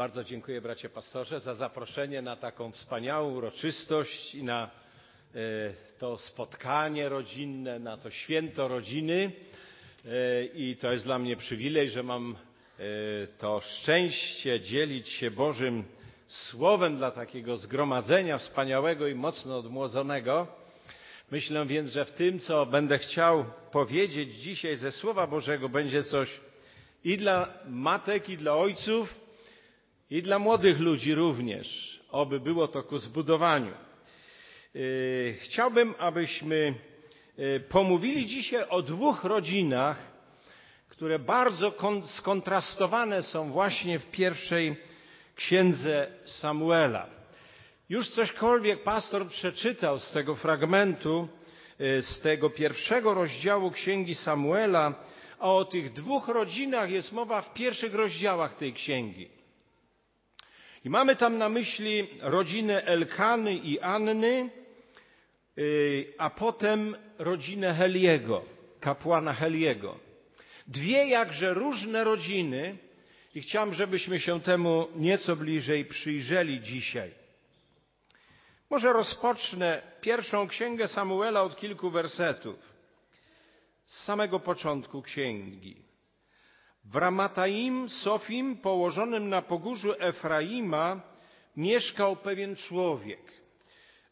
Bardzo dziękuję bracie pastorze za zaproszenie na taką wspaniałą uroczystość i na e, to spotkanie rodzinne, na to święto rodziny. E, I to jest dla mnie przywilej, że mam e, to szczęście dzielić się Bożym Słowem dla takiego zgromadzenia wspaniałego i mocno odmłodzonego. Myślę więc, że w tym, co będę chciał powiedzieć dzisiaj ze Słowa Bożego, będzie coś i dla matek, i dla ojców, i dla młodych ludzi również, oby było to ku zbudowaniu. Yy, chciałbym, abyśmy yy, pomówili dzisiaj o dwóch rodzinach, które bardzo skontrastowane są właśnie w pierwszej księdze Samuela. Już cośkolwiek pastor przeczytał z tego fragmentu, yy, z tego pierwszego rozdziału księgi Samuela, a o tych dwóch rodzinach jest mowa w pierwszych rozdziałach tej księgi. I mamy tam na myśli rodzinę Elkany i Anny, y, a potem rodzinę Heliego, kapłana Heliego. Dwie jakże różne rodziny i chciałem, żebyśmy się temu nieco bliżej przyjrzeli dzisiaj. Może rozpocznę pierwszą księgę Samuela od kilku wersetów. Z samego początku księgi. W Ramataim Sofim, położonym na pogórzu Efraima, mieszkał pewien człowiek.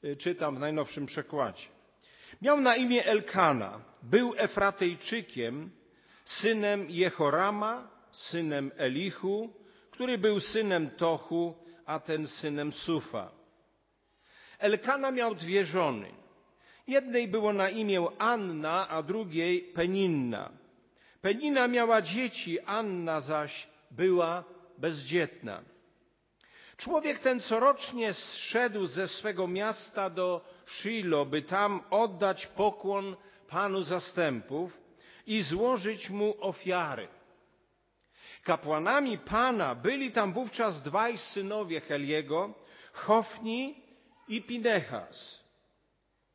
Y, czytam w najnowszym przekładzie. Miał na imię Elkana, był Efratejczykiem, synem Jehorama, synem Elichu, który był synem Tochu, a ten synem Sufa. Elkana miał dwie żony. Jednej było na imię Anna, a drugiej Peninna. Penina miała dzieci, Anna zaś była bezdzietna. Człowiek ten corocznie zszedł ze swego miasta do Shilo, by tam oddać pokłon Panu zastępów i złożyć mu ofiary. Kapłanami Pana byli tam wówczas dwaj synowie Heliego, Hofni i Pinechas.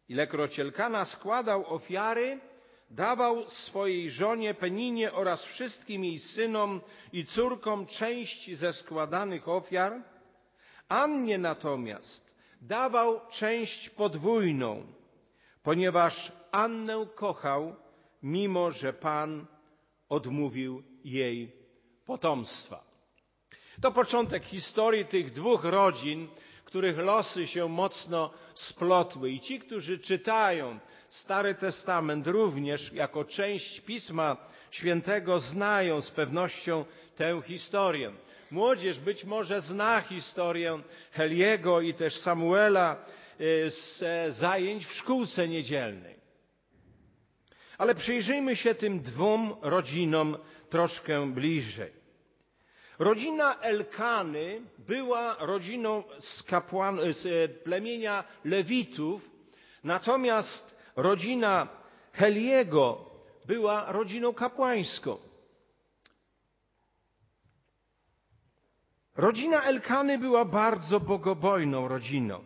Ilekroć Elkana składał ofiary, dawał swojej żonie Peninie oraz wszystkim jej synom i córkom część ze składanych ofiar, Annie natomiast dawał część podwójną, ponieważ Annę kochał, mimo że Pan odmówił jej potomstwa. To początek historii tych dwóch rodzin, których losy się mocno splotły. I ci, którzy czytają Stary Testament również jako część Pisma Świętego znają z pewnością tę historię. Młodzież być może zna historię Heliego i też Samuela y, z zajęć w szkółce niedzielnej. Ale przyjrzyjmy się tym dwóm rodzinom troszkę bliżej. Rodzina Elkany była rodziną z, kapłan, z plemienia Lewitów, natomiast rodzina Heliego była rodziną kapłańską. Rodzina Elkany była bardzo bogobojną rodziną.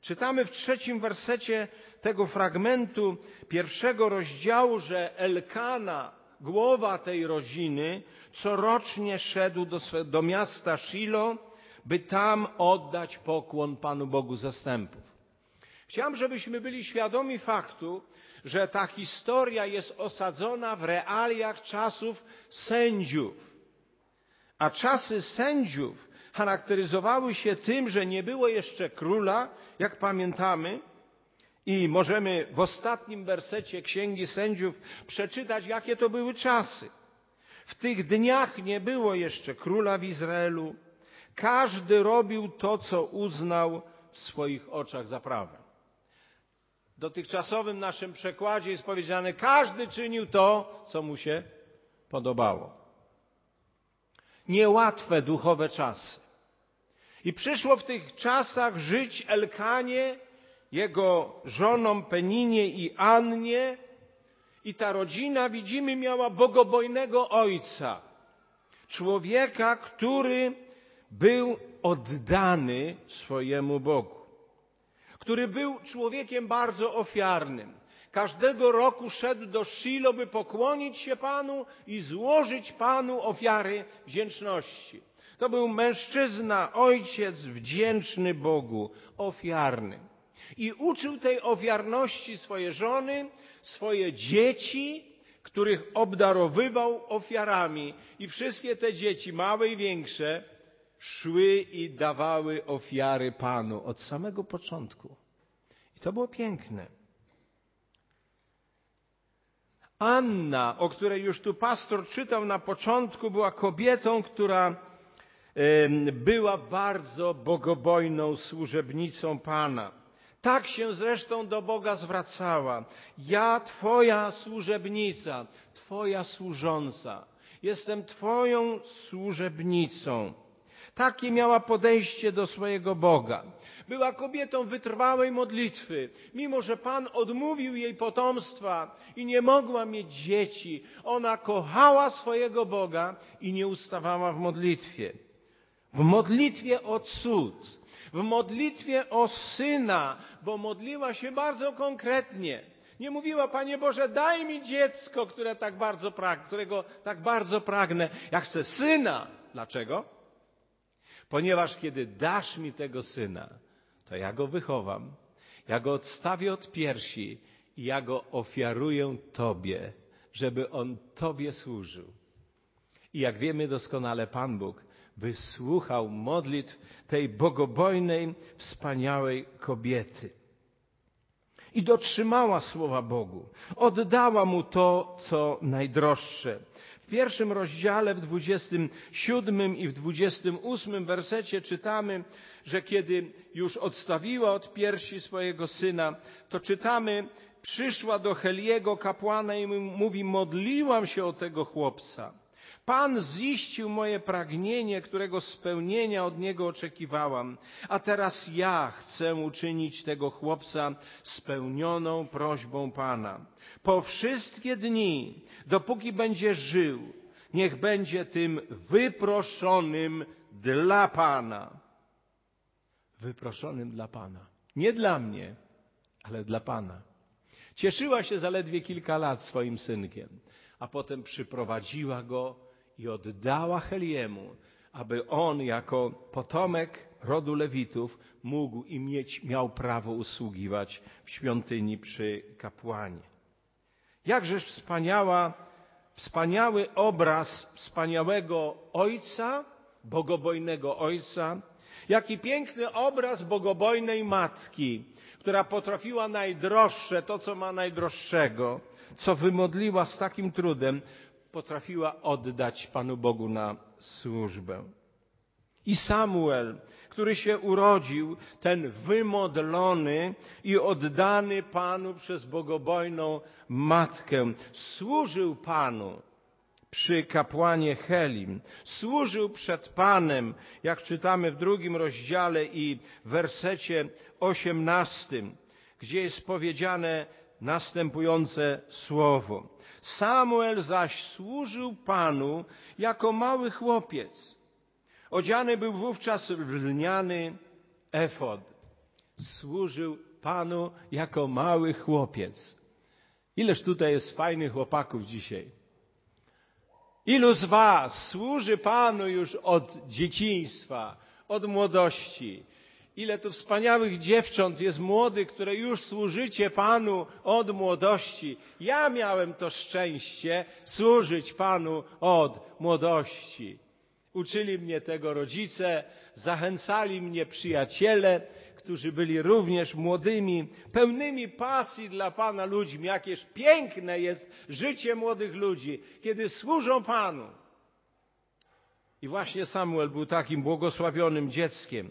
Czytamy w trzecim wersecie tego fragmentu pierwszego rozdziału, że Elkana, głowa tej rodziny, corocznie szedł do, do miasta Shilo, by tam oddać pokłon Panu Bogu zastępów. Chciałem, żebyśmy byli świadomi faktu, że ta historia jest osadzona w realiach czasów sędziów. A czasy sędziów charakteryzowały się tym, że nie było jeszcze króla, jak pamiętamy, i możemy w ostatnim wersecie Księgi Sędziów przeczytać, jakie to były czasy. W tych dniach nie było jeszcze króla w Izraelu. Każdy robił to, co uznał w swoich oczach za prawdę dotychczasowym naszym przekładzie jest powiedziane, każdy czynił to, co mu się podobało. Niełatwe duchowe czasy. I przyszło w tych czasach żyć Elkanie, jego żonom Peninie i Annie, i ta rodzina, widzimy, miała bogobojnego ojca. Człowieka, który był oddany swojemu Bogu który był człowiekiem bardzo ofiarnym. Każdego roku szedł do Shilo, by pokłonić się Panu i złożyć Panu ofiary wdzięczności. To był mężczyzna, ojciec wdzięczny Bogu, ofiarny. I uczył tej ofiarności swoje żony, swoje dzieci, których obdarowywał ofiarami. I wszystkie te dzieci, małe i większe, szły i dawały ofiary Panu od samego początku. I to było piękne. Anna, o której już tu pastor czytał na początku, była kobietą, która była bardzo bogobojną służebnicą Pana. Tak się zresztą do Boga zwracała. Ja, Twoja służebnica, Twoja służąca. Jestem Twoją służebnicą. Takie miała podejście do swojego Boga. Była kobietą wytrwałej modlitwy. Mimo, że Pan odmówił jej potomstwa i nie mogła mieć dzieci, ona kochała swojego Boga i nie ustawała w modlitwie. W modlitwie o cud, w modlitwie o syna, bo modliła się bardzo konkretnie. Nie mówiła, Panie Boże, daj mi dziecko, które tak bardzo prag, którego tak bardzo pragnę. Ja chcę syna. Dlaczego? Ponieważ kiedy dasz mi tego syna, to ja go wychowam, ja go odstawię od piersi i ja go ofiaruję Tobie, żeby on Tobie służył. I jak wiemy doskonale, Pan Bóg wysłuchał modlitw tej bogobojnej, wspaniałej kobiety. I dotrzymała słowa Bogu. Oddała mu to, co najdroższe. W pierwszym rozdziale, w 27 i w 28 wersecie czytamy, że kiedy już odstawiła od piersi swojego syna, to czytamy, przyszła do Heliego kapłana i mówi, modliłam się o tego chłopca. Pan ziścił moje pragnienie, którego spełnienia od Niego oczekiwałam, a teraz ja chcę uczynić tego chłopca spełnioną prośbą Pana. Po wszystkie dni, dopóki będzie żył, niech będzie tym wyproszonym dla Pana. Wyproszonym dla Pana. Nie dla mnie, ale dla Pana. Cieszyła się zaledwie kilka lat swoim synkiem, a potem przyprowadziła go i oddała Heliemu, aby on jako potomek rodu Lewitów mógł i mieć, miał prawo usługiwać w świątyni przy kapłanie. Jakżeż wspaniała, wspaniały obraz wspaniałego ojca, bogobojnego ojca, jaki piękny obraz bogobojnej matki, która potrafiła najdroższe, to co ma najdroższego, co wymodliła z takim trudem, potrafiła oddać Panu Bogu na służbę. I Samuel, który się urodził, ten wymodlony i oddany Panu przez bogobojną matkę, służył Panu przy kapłanie Helim, służył przed Panem, jak czytamy w drugim rozdziale i wersecie osiemnastym, gdzie jest powiedziane następujące słowo. Samuel zaś służył Panu jako mały chłopiec. Odziany był wówczas w lniany efod. Służył Panu jako mały chłopiec. Ileż tutaj jest fajnych chłopaków dzisiaj. Ilu z Was służy Panu już od dzieciństwa, od młodości? Ile tu wspaniałych dziewcząt jest młodych, które już służycie Panu od młodości. Ja miałem to szczęście służyć Panu od młodości. Uczyli mnie tego rodzice, zachęcali mnie przyjaciele, którzy byli również młodymi, pełnymi pasji dla Pana ludźmi. Jakież piękne jest życie młodych ludzi, kiedy służą Panu. I właśnie Samuel był takim błogosławionym dzieckiem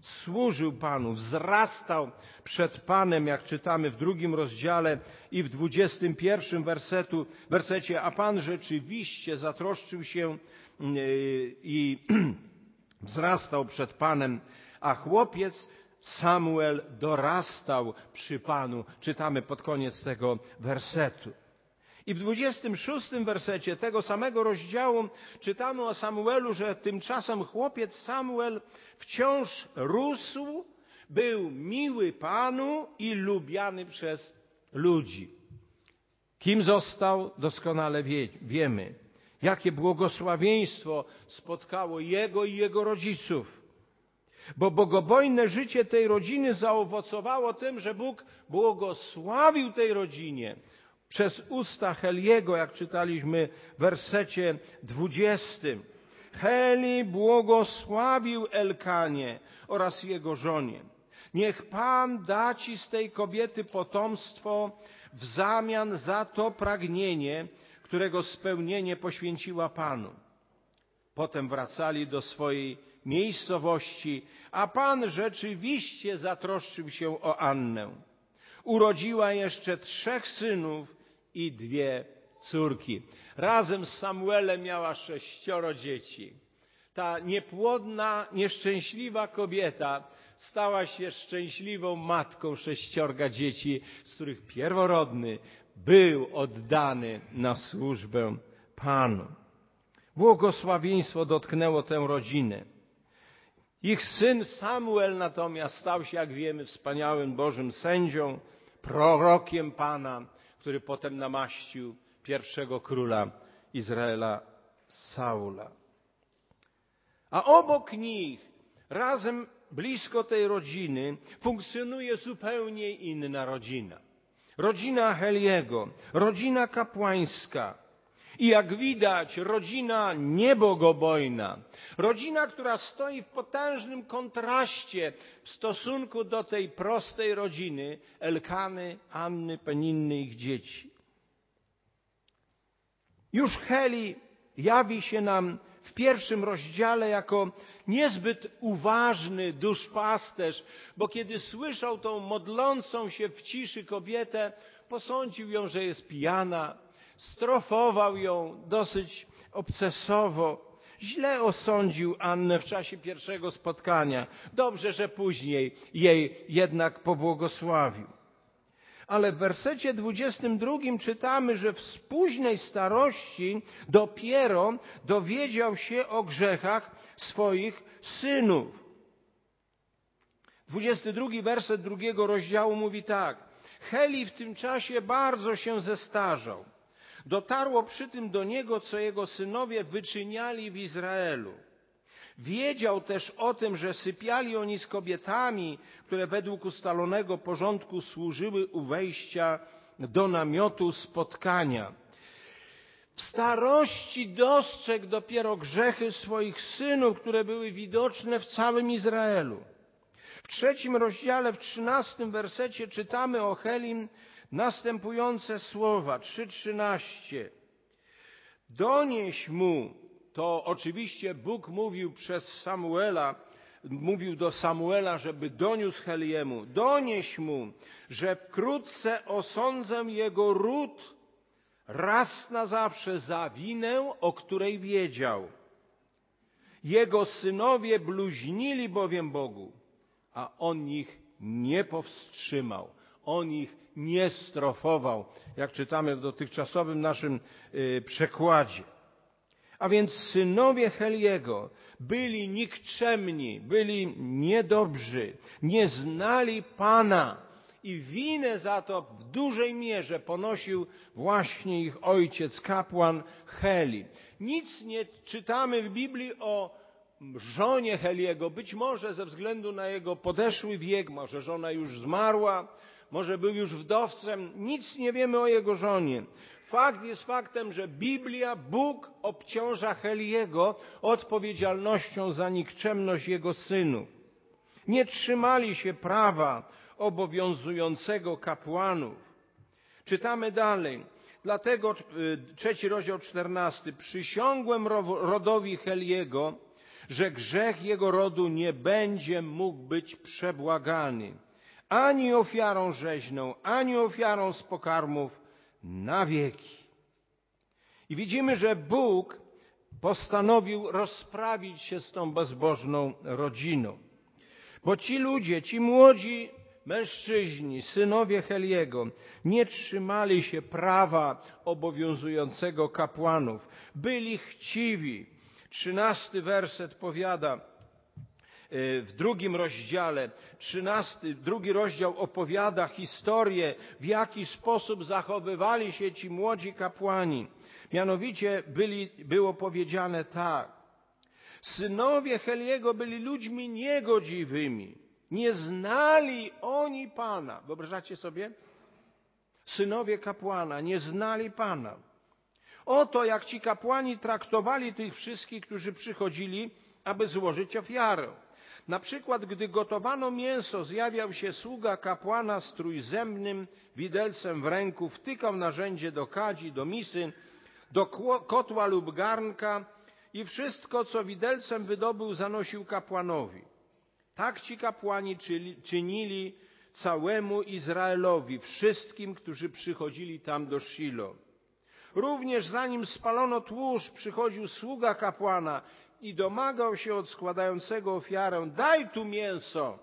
służył Panu, wzrastał przed Panem, jak czytamy w drugim rozdziale i w dwudziestym pierwszym wersetu, wersecie, a Pan rzeczywiście zatroszczył się mm, i wzrastał przed Panem, a chłopiec Samuel dorastał przy Panu. Czytamy pod koniec tego wersetu. I w 26 wersecie tego samego rozdziału czytamy o Samuelu, że tymczasem chłopiec Samuel wciąż rósł, był miły Panu i lubiany przez ludzi. Kim został, doskonale wie, wiemy. Jakie błogosławieństwo spotkało jego i jego rodziców. Bo bogobojne życie tej rodziny zaowocowało tym, że Bóg błogosławił tej rodzinie przez usta Heliego, jak czytaliśmy w wersecie dwudziestym. Heli błogosławił Elkanie oraz jego żonie. Niech Pan da ci z tej kobiety potomstwo w zamian za to pragnienie, którego spełnienie poświęciła Panu. Potem wracali do swojej miejscowości, a Pan rzeczywiście zatroszczył się o Annę. Urodziła jeszcze trzech synów i dwie córki. Razem z Samuelem miała sześcioro dzieci. Ta niepłodna, nieszczęśliwa kobieta stała się szczęśliwą matką sześciorga dzieci, z których pierworodny był oddany na służbę Panu. Błogosławieństwo dotknęło tę rodzinę. Ich syn Samuel natomiast stał się, jak wiemy, wspaniałym Bożym sędzią, prorokiem Pana, który potem namaścił pierwszego króla Izraela, Saula. A obok nich, razem blisko tej rodziny, funkcjonuje zupełnie inna rodzina. Rodzina Heliego, rodzina kapłańska. I jak widać, rodzina niebogobojna, rodzina, która stoi w potężnym kontraście w stosunku do tej prostej rodziny Elkany, Anny, Peninny, ich dzieci. Już Heli jawi się nam w pierwszym rozdziale jako niezbyt uważny duszpasterz, bo kiedy słyszał tą modlącą się w ciszy kobietę, posądził ją, że jest pijana, strofował ją dosyć obcesowo. Źle osądził Annę w czasie pierwszego spotkania. Dobrze, że później jej jednak pobłogosławił. Ale w wersecie 22 czytamy, że w późnej starości dopiero dowiedział się o grzechach swoich synów. 22 werset drugiego rozdziału mówi tak. Heli w tym czasie bardzo się zestarzał. Dotarło przy tym do niego, co jego synowie wyczyniali w Izraelu. Wiedział też o tym, że sypiali oni z kobietami, które według ustalonego porządku służyły u wejścia do namiotu spotkania. W starości dostrzegł dopiero grzechy swoich synów, które były widoczne w całym Izraelu. W trzecim rozdziale, w trzynastym wersecie czytamy o Helim następujące słowa, 3.13. Donieś mu, to oczywiście Bóg mówił przez Samuela, mówił do Samuela, żeby doniósł Heliemu, donieś mu, że wkrótce osądzę jego ród raz na zawsze za winę, o której wiedział. Jego synowie bluźnili bowiem Bogu, a on ich nie powstrzymał. On ich nie strofował, jak czytamy w dotychczasowym naszym y, przekładzie. A więc synowie Heliego byli nikczemni, byli niedobrzy, nie znali Pana i winę za to w dużej mierze ponosił właśnie ich ojciec, kapłan Heli. Nic nie czytamy w Biblii o żonie Heliego, być może ze względu na jego podeszły wiek, może żona już zmarła, może był już wdowcem, nic nie wiemy o jego żonie. Fakt jest faktem, że Biblia, Bóg obciąża Heliego odpowiedzialnością za nikczemność jego synów. Nie trzymali się prawa obowiązującego kapłanów. Czytamy dalej. Dlatego y, trzeci rozdział czternasty. Przysiągłem rodowi Heliego, że grzech jego rodu nie będzie mógł być przebłagany ani ofiarą rzeźną, ani ofiarą z pokarmów na wieki. I widzimy, że Bóg postanowił rozprawić się z tą bezbożną rodziną. Bo ci ludzie, ci młodzi mężczyźni, synowie Heliego, nie trzymali się prawa obowiązującego kapłanów. Byli chciwi. Trzynasty werset powiada, w drugim rozdziale, trzynasty, drugi rozdział opowiada historię, w jaki sposób zachowywali się ci młodzi kapłani. Mianowicie byli, było powiedziane tak. Synowie Heliego byli ludźmi niegodziwymi. Nie znali oni Pana. Wyobrażacie sobie? Synowie kapłana nie znali Pana. Oto jak ci kapłani traktowali tych wszystkich, którzy przychodzili, aby złożyć ofiarę. Na przykład, gdy gotowano mięso, zjawiał się sługa kapłana z trójzębnym widelcem w ręku, wtykał narzędzie do kadzi, do misy, do kotła lub garnka i wszystko, co widelcem wydobył, zanosił kapłanowi. Tak ci kapłani czynili całemu Izraelowi, wszystkim, którzy przychodzili tam do Shilo. Również zanim spalono tłuszcz, przychodził sługa kapłana i domagał się od składającego ofiarę, daj tu mięso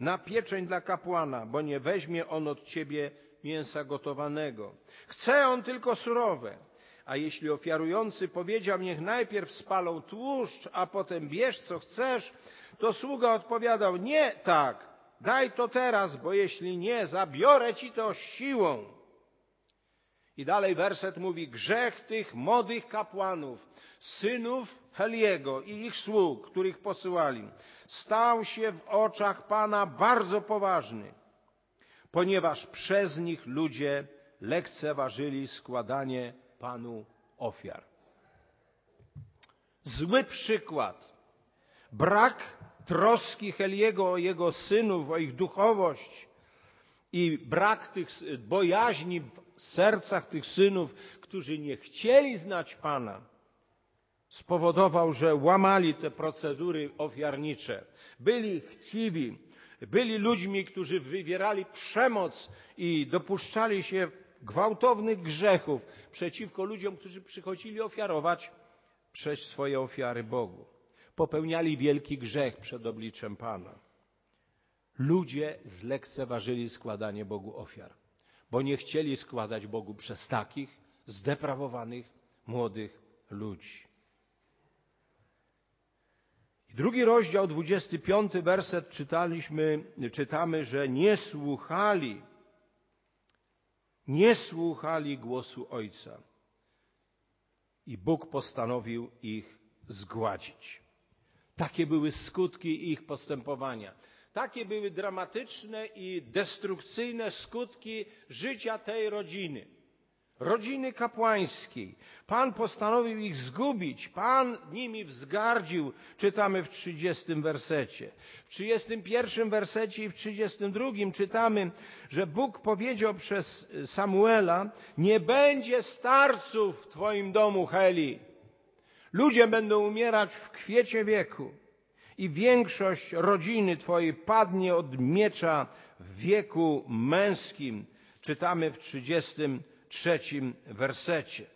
na pieczeń dla kapłana, bo nie weźmie on od ciebie mięsa gotowanego. Chce on tylko surowe. A jeśli ofiarujący powiedział, niech najpierw spalą tłuszcz, a potem bierz co chcesz, to sługa odpowiadał, nie tak, daj to teraz, bo jeśli nie, zabiorę ci to siłą. I dalej werset mówi, grzech tych młodych kapłanów, synów Heliego i ich sług, których posyłali, stał się w oczach Pana bardzo poważny, ponieważ przez nich ludzie lekceważyli składanie Panu ofiar. Zły przykład. Brak troski Heliego o jego synów, o ich duchowość i brak tych bojaźni w sercach tych synów, którzy nie chcieli znać Pana, spowodował, że łamali te procedury ofiarnicze. Byli chciwi, byli ludźmi, którzy wywierali przemoc i dopuszczali się gwałtownych grzechów przeciwko ludziom, którzy przychodzili ofiarować przez swoje ofiary Bogu. Popełniali wielki grzech przed obliczem Pana. Ludzie zlekceważyli składanie Bogu ofiar, bo nie chcieli składać Bogu przez takich zdeprawowanych młodych ludzi. Drugi rozdział, 25 werset czytaliśmy, czytamy, że nie słuchali, nie słuchali głosu Ojca. I Bóg postanowił ich zgładzić. Takie były skutki ich postępowania. Takie były dramatyczne i destrukcyjne skutki życia tej rodziny rodziny kapłańskiej. Pan postanowił ich zgubić, Pan nimi wzgardził, czytamy w 30 wersecie. W 31 wersecie i w 32 czytamy, że Bóg powiedział przez Samuela, nie będzie starców w Twoim domu, Heli. Ludzie będą umierać w kwiecie wieku i większość rodziny Twojej padnie od miecza w wieku męskim. Czytamy w 30 trzecim wersecie.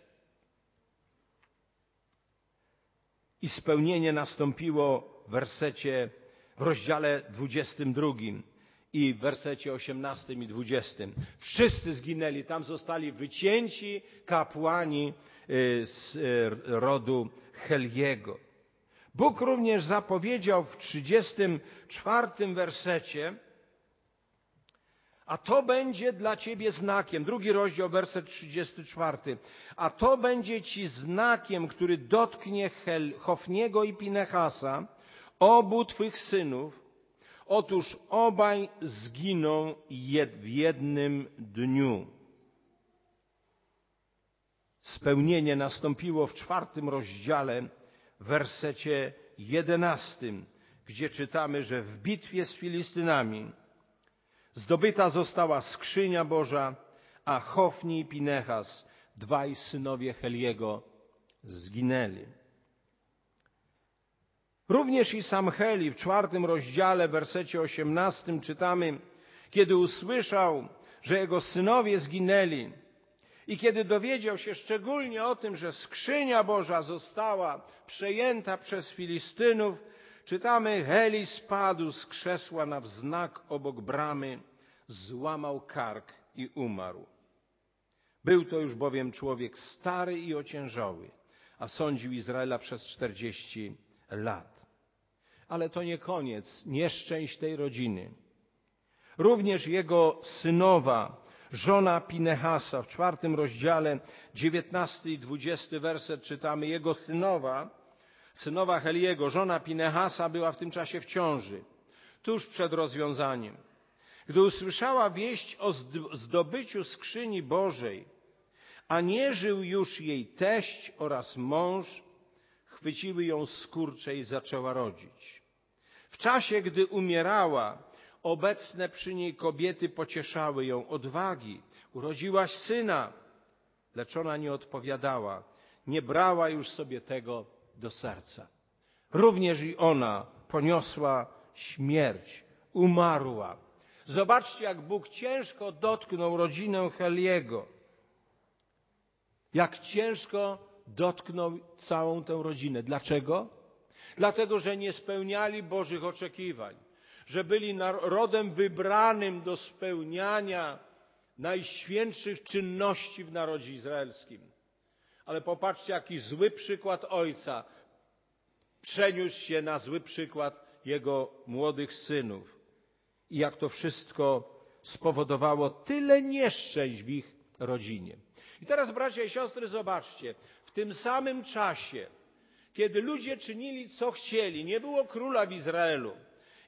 I spełnienie nastąpiło w wersecie, w rozdziale 22 i w wersecie 18 i 20. Wszyscy zginęli, tam zostali wycięci kapłani y, z y, rodu Heliego. Bóg również zapowiedział w 34 wersecie, a to będzie dla ciebie znakiem. Drugi rozdział, werset 34. A to będzie ci znakiem, który dotknie Hel, Hofniego i Pinechasa, obu twych synów. Otóż obaj zginą w jednym dniu. Spełnienie nastąpiło w czwartym rozdziale, w wersecie jedenastym, gdzie czytamy, że w bitwie z Filistynami Zdobyta została skrzynia Boża, a Hofni i Pinechas, dwaj synowie Heliego, zginęli. Również i sam Heli w czwartym rozdziale, wersecie osiemnastym czytamy, kiedy usłyszał, że jego synowie zginęli i kiedy dowiedział się szczególnie o tym, że skrzynia Boża została przejęta przez Filistynów, Czytamy, Heli spadł z krzesła na wznak obok bramy, złamał kark i umarł. Był to już bowiem człowiek stary i ociężały, a sądził Izraela przez czterdzieści lat. Ale to nie koniec nieszczęść tej rodziny. Również jego synowa żona Pinehasa. W czwartym rozdziale, dziewiętnasty i dwudziesty werset czytamy, jego synowa, synowa Heliego, żona Pinehasa była w tym czasie w ciąży, tuż przed rozwiązaniem. Gdy usłyszała wieść o zdobyciu skrzyni Bożej, a nie żył już jej teść oraz mąż, chwyciły ją skurcze i zaczęła rodzić. W czasie, gdy umierała, obecne przy niej kobiety pocieszały ją odwagi. Urodziłaś syna, lecz ona nie odpowiadała, nie brała już sobie tego do serca. Również i ona poniosła śmierć, umarła. Zobaczcie, jak Bóg ciężko dotknął rodzinę Heliego. Jak ciężko dotknął całą tę rodzinę. Dlaczego? Dlatego, że nie spełniali Bożych oczekiwań, że byli narodem wybranym do spełniania najświętszych czynności w narodzie izraelskim. Ale popatrzcie, jaki zły przykład ojca przeniósł się na zły przykład jego młodych synów. I jak to wszystko spowodowało tyle nieszczęść w ich rodzinie. I teraz, bracia i siostry, zobaczcie, w tym samym czasie, kiedy ludzie czynili co chcieli, nie było króla w Izraelu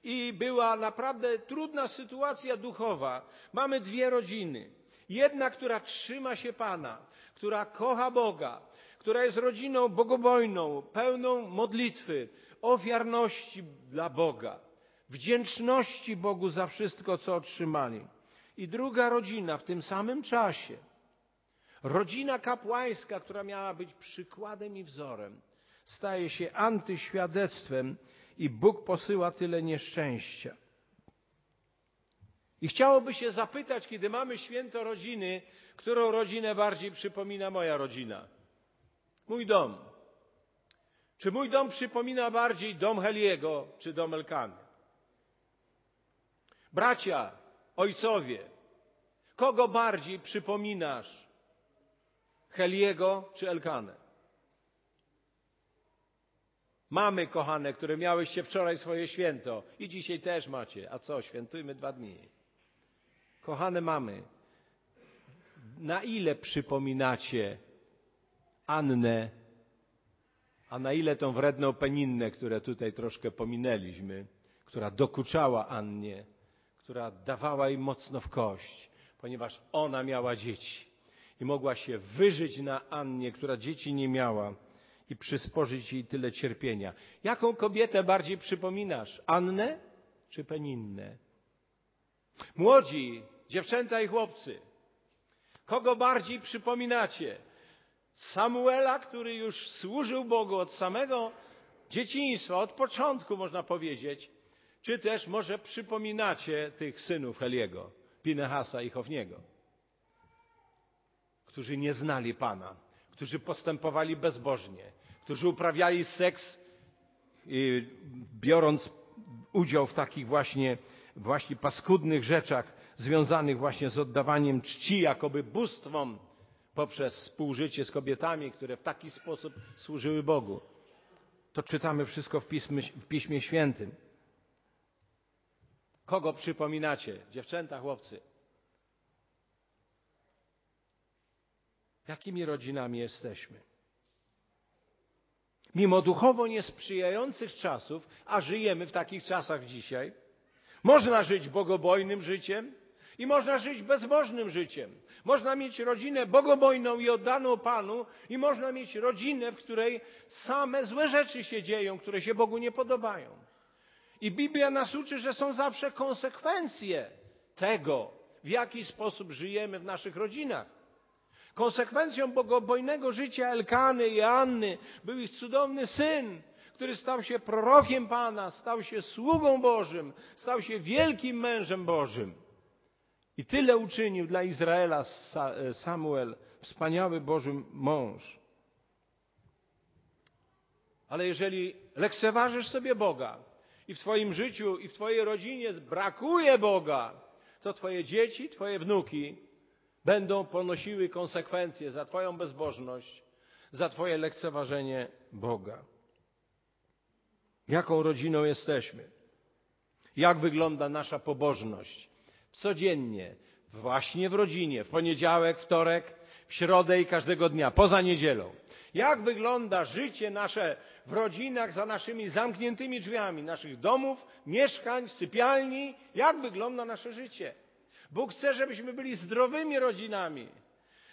i była naprawdę trudna sytuacja duchowa, mamy dwie rodziny. Jedna, która trzyma się Pana, która kocha Boga, która jest rodziną bogobojną, pełną modlitwy, ofiarności dla Boga, wdzięczności Bogu za wszystko, co otrzymali. I druga rodzina w tym samym czasie, Rodzina kapłańska, która miała być przykładem i wzorem, staje się antyświadectwem i Bóg posyła tyle nieszczęścia. I chciałoby się zapytać, kiedy mamy święto rodziny, którą rodzinę bardziej przypomina moja rodzina? Mój dom. Czy mój dom przypomina bardziej dom Heliego, czy dom Elkany? Bracia, ojcowie, kogo bardziej przypominasz Heliego czy Elkanę. Mamy, kochane, które miałyście wczoraj swoje święto i dzisiaj też macie. A co, świętujmy dwa dni. Kochane mamy, na ile przypominacie Annę, a na ile tą wredną peninnę, które tutaj troszkę pominęliśmy, która dokuczała Annie, która dawała jej mocno w kość, ponieważ ona miała dzieci i mogła się wyżyć na Annie, która dzieci nie miała i przysporzyć jej tyle cierpienia. Jaką kobietę bardziej przypominasz? Annę czy Peninnę? Młodzi, dziewczęta i chłopcy, kogo bardziej przypominacie? Samuela, który już służył Bogu od samego dzieciństwa, od początku można powiedzieć, czy też może przypominacie tych synów Heliego, Pinehasa i Hofniego? którzy nie znali Pana, którzy postępowali bezbożnie, którzy uprawiali seks, biorąc udział w takich właśnie, właśnie paskudnych rzeczach związanych właśnie z oddawaniem czci jakoby bóstwom poprzez współżycie z kobietami, które w taki sposób służyły Bogu. To czytamy wszystko w, Pismie, w Piśmie Świętym. Kogo przypominacie? Dziewczęta, chłopcy. Jakimi rodzinami jesteśmy? Mimo duchowo niesprzyjających czasów, a żyjemy w takich czasach dzisiaj, można żyć bogobojnym życiem i można żyć bezbożnym życiem. Można mieć rodzinę bogobojną i oddaną Panu i można mieć rodzinę, w której same złe rzeczy się dzieją, które się Bogu nie podobają. I Biblia nas uczy, że są zawsze konsekwencje tego, w jaki sposób żyjemy w naszych rodzinach. Konsekwencją bogobojnego życia Elkany i Anny był ich cudowny syn, który stał się prorokiem Pana, stał się sługą Bożym, stał się wielkim mężem Bożym. I tyle uczynił dla Izraela Samuel, wspaniały Bożym mąż. Ale jeżeli lekceważysz sobie Boga i w Twoim życiu i w Twojej rodzinie brakuje Boga, to Twoje dzieci, Twoje wnuki będą ponosiły konsekwencje za Twoją bezbożność, za Twoje lekceważenie Boga. Jaką rodziną jesteśmy? Jak wygląda nasza pobożność? Codziennie, właśnie w rodzinie, w poniedziałek, wtorek, w środę i każdego dnia, poza niedzielą. Jak wygląda życie nasze w rodzinach za naszymi zamkniętymi drzwiami, naszych domów, mieszkań, sypialni? Jak wygląda nasze życie? Bóg chce, żebyśmy byli zdrowymi rodzinami,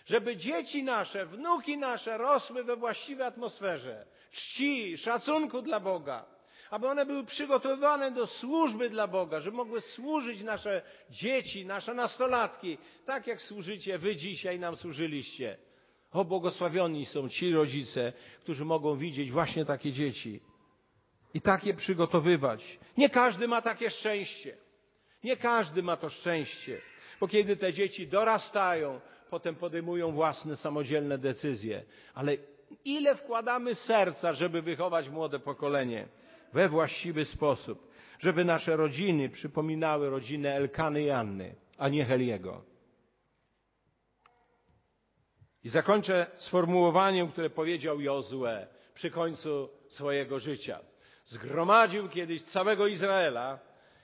żeby dzieci nasze, wnuki nasze rosły we właściwej atmosferze czci, szacunku dla Boga, aby one były przygotowywane do służby dla Boga, żeby mogły służyć nasze dzieci, nasze nastolatki, tak jak służycie wy dzisiaj nam służyliście. O, błogosławioni są ci rodzice, którzy mogą widzieć właśnie takie dzieci i takie przygotowywać. Nie każdy ma takie szczęście. Nie każdy ma to szczęście, bo kiedy te dzieci dorastają, potem podejmują własne samodzielne decyzje. Ale ile wkładamy serca, żeby wychować młode pokolenie we właściwy sposób, żeby nasze rodziny przypominały rodzinę Elkany i Anny, a nie Heliego. I zakończę sformułowaniem, które powiedział Jozue przy końcu swojego życia. Zgromadził kiedyś całego Izraela,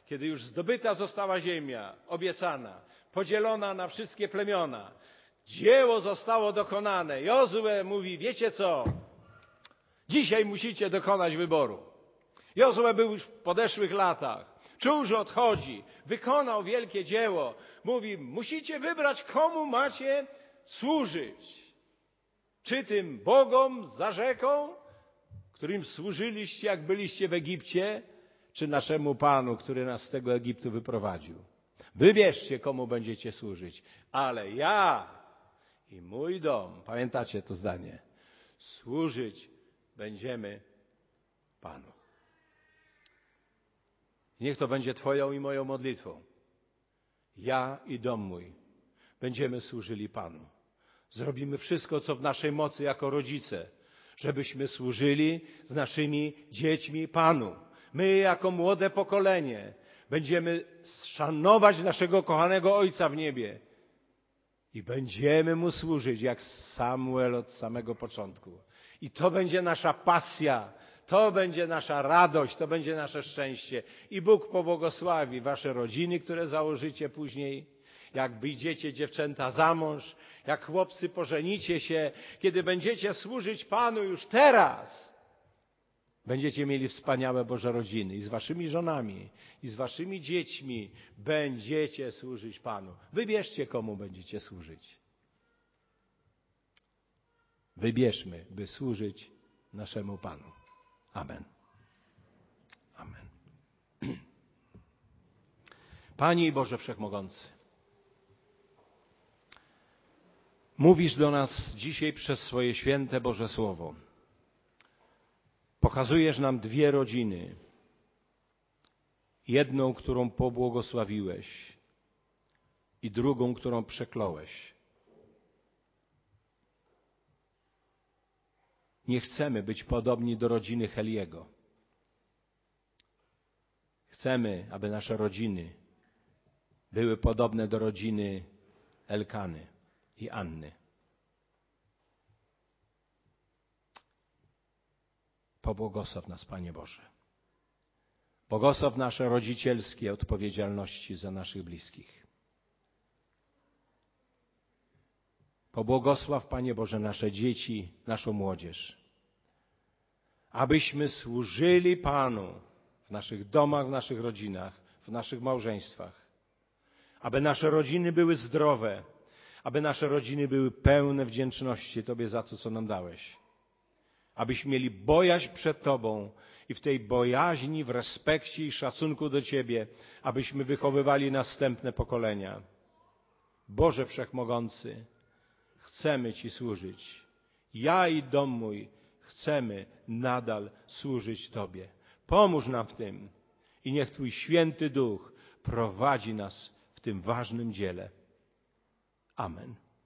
kiedy już zdobyta została ziemia, obiecana, podzielona na wszystkie plemiona. Dzieło zostało dokonane. Jozue mówi, wiecie co? Dzisiaj musicie dokonać wyboru. Jozue był już w podeszłych latach. Czuł, że odchodzi. Wykonał wielkie dzieło. Mówi, musicie wybrać, komu macie służyć. Czy tym Bogom za rzeką, którym służyliście, jak byliście w Egipcie, czy naszemu Panu, który nas z tego Egiptu wyprowadził. Wybierzcie, komu będziecie służyć. Ale ja i mój dom, pamiętacie to zdanie, służyć będziemy Panu. Niech to będzie Twoją i moją modlitwą. Ja i dom mój będziemy służyli Panu. Zrobimy wszystko, co w naszej mocy jako rodzice, żebyśmy służyli z naszymi dziećmi Panu. My, jako młode pokolenie, będziemy szanować naszego kochanego Ojca w niebie i będziemy Mu służyć jak Samuel od samego początku. I to będzie nasza pasja, to będzie nasza radość, to będzie nasze szczęście. I Bóg pobłogosławi wasze rodziny, które założycie później, jak wyjdziecie dziewczęta za mąż, jak chłopcy pożenicie się, kiedy będziecie służyć Panu już teraz. Będziecie mieli wspaniałe Boże rodziny i z waszymi żonami, i z waszymi dziećmi będziecie służyć Panu. Wybierzcie, komu będziecie służyć. Wybierzmy, by służyć naszemu Panu. Amen. Amen. Panie Boże Wszechmogący, mówisz do nas dzisiaj przez swoje święte Boże Słowo. Pokazujesz nam dwie rodziny. Jedną, którą pobłogosławiłeś i drugą, którą przekląłeś. Nie chcemy być podobni do rodziny Heliego. Chcemy, aby nasze rodziny były podobne do rodziny Elkany i Anny. Pobłogosław nas, Panie Boże. Błogosław nasze rodzicielskie odpowiedzialności za naszych bliskich. Pobłogosław, Panie Boże, nasze dzieci, naszą młodzież. Abyśmy służyli Panu w naszych domach, w naszych rodzinach, w naszych małżeństwach. Aby nasze rodziny były zdrowe, aby nasze rodziny były pełne wdzięczności Tobie za to, co nam dałeś abyśmy mieli bojaźń przed Tobą i w tej bojaźni, w respekcie i szacunku do Ciebie, abyśmy wychowywali następne pokolenia. Boże Wszechmogący, chcemy Ci służyć. Ja i dom mój chcemy nadal służyć Tobie. Pomóż nam w tym i niech Twój święty duch prowadzi nas w tym ważnym dziele. Amen.